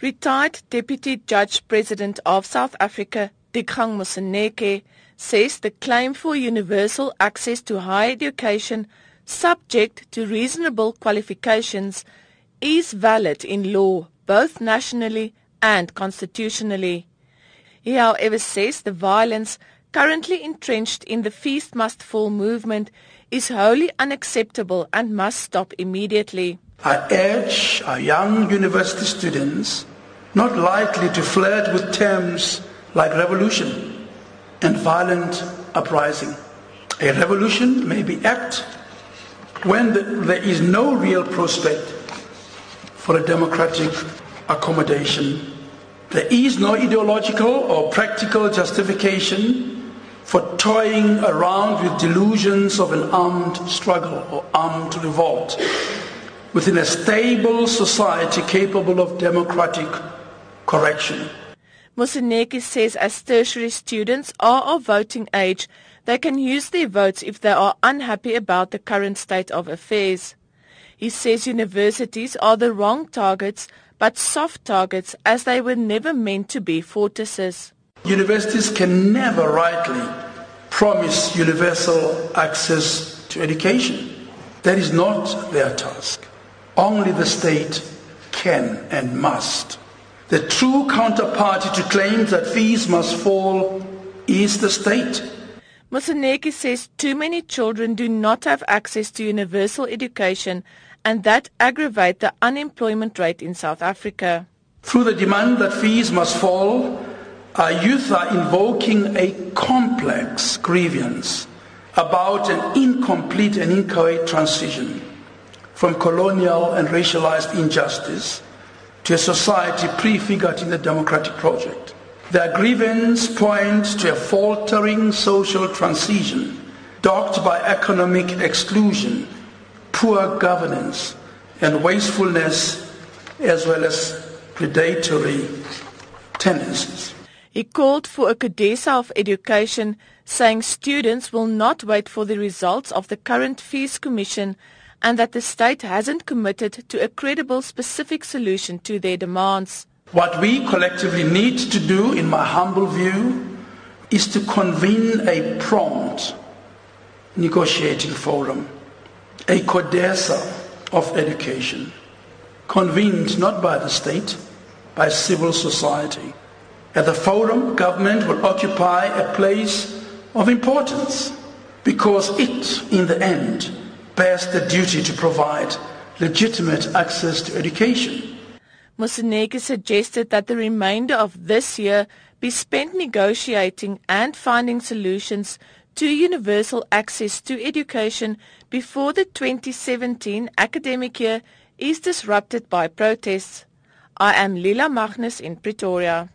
Retired Deputy Judge President of South Africa, Dikgang Moseneke, says the claim for universal access to higher education subject to reasonable qualifications is valid in law, both nationally and constitutionally. He however says the violence currently entrenched in the Fees Must Fall movement is wholly unacceptable and must stop immediately. I urge our young university students not lightly to flirt with terms like revolution and violent uprising. A revolution may be act when the, there is no real prospect for a democratic accommodation. There is no ideological or practical justification for toying around with delusions of an armed struggle or armed revolt within a stable society capable of democratic correction. Moseneke says as tertiary students are of voting age, they can use their votes if they are unhappy about the current state of affairs. He says universities are the wrong targets, but soft targets as they were never meant to be fortresses. Universities can never rightly promise universal access to education. That is not their task. Only the state can and must. The true counterparty to claims that fees must fall is the state. Moseneke says too many children do not have access to universal education and that aggravate the unemployment rate in South Africa. Through the demand that fees must fall, our youth are invoking a complex grievance about an incomplete and inchoate transition from colonial and racialized injustice to a society prefigured in the democratic project. Their grievance points to a faltering social transition dogged by economic exclusion, poor governance, and wastefulness, as well as predatory tendencies. He called for a CODESA of education, saying students will not wait for the results of the current fees commission and that the state hasn't committed to a credible specific solution to their demands. What we collectively need to do, in my humble view, is to convene a prompt negotiating forum, a CODESA of education, convened not by the state, by civil society. At the forum, government will occupy a place of importance because it, in the end, bears the duty to provide legitimate access to education. Moseneke suggested that the remainder of this year be spent negotiating and finding solutions to universal access to education before the 2017 academic year is disrupted by protests. I am Liela Magnus in Pretoria.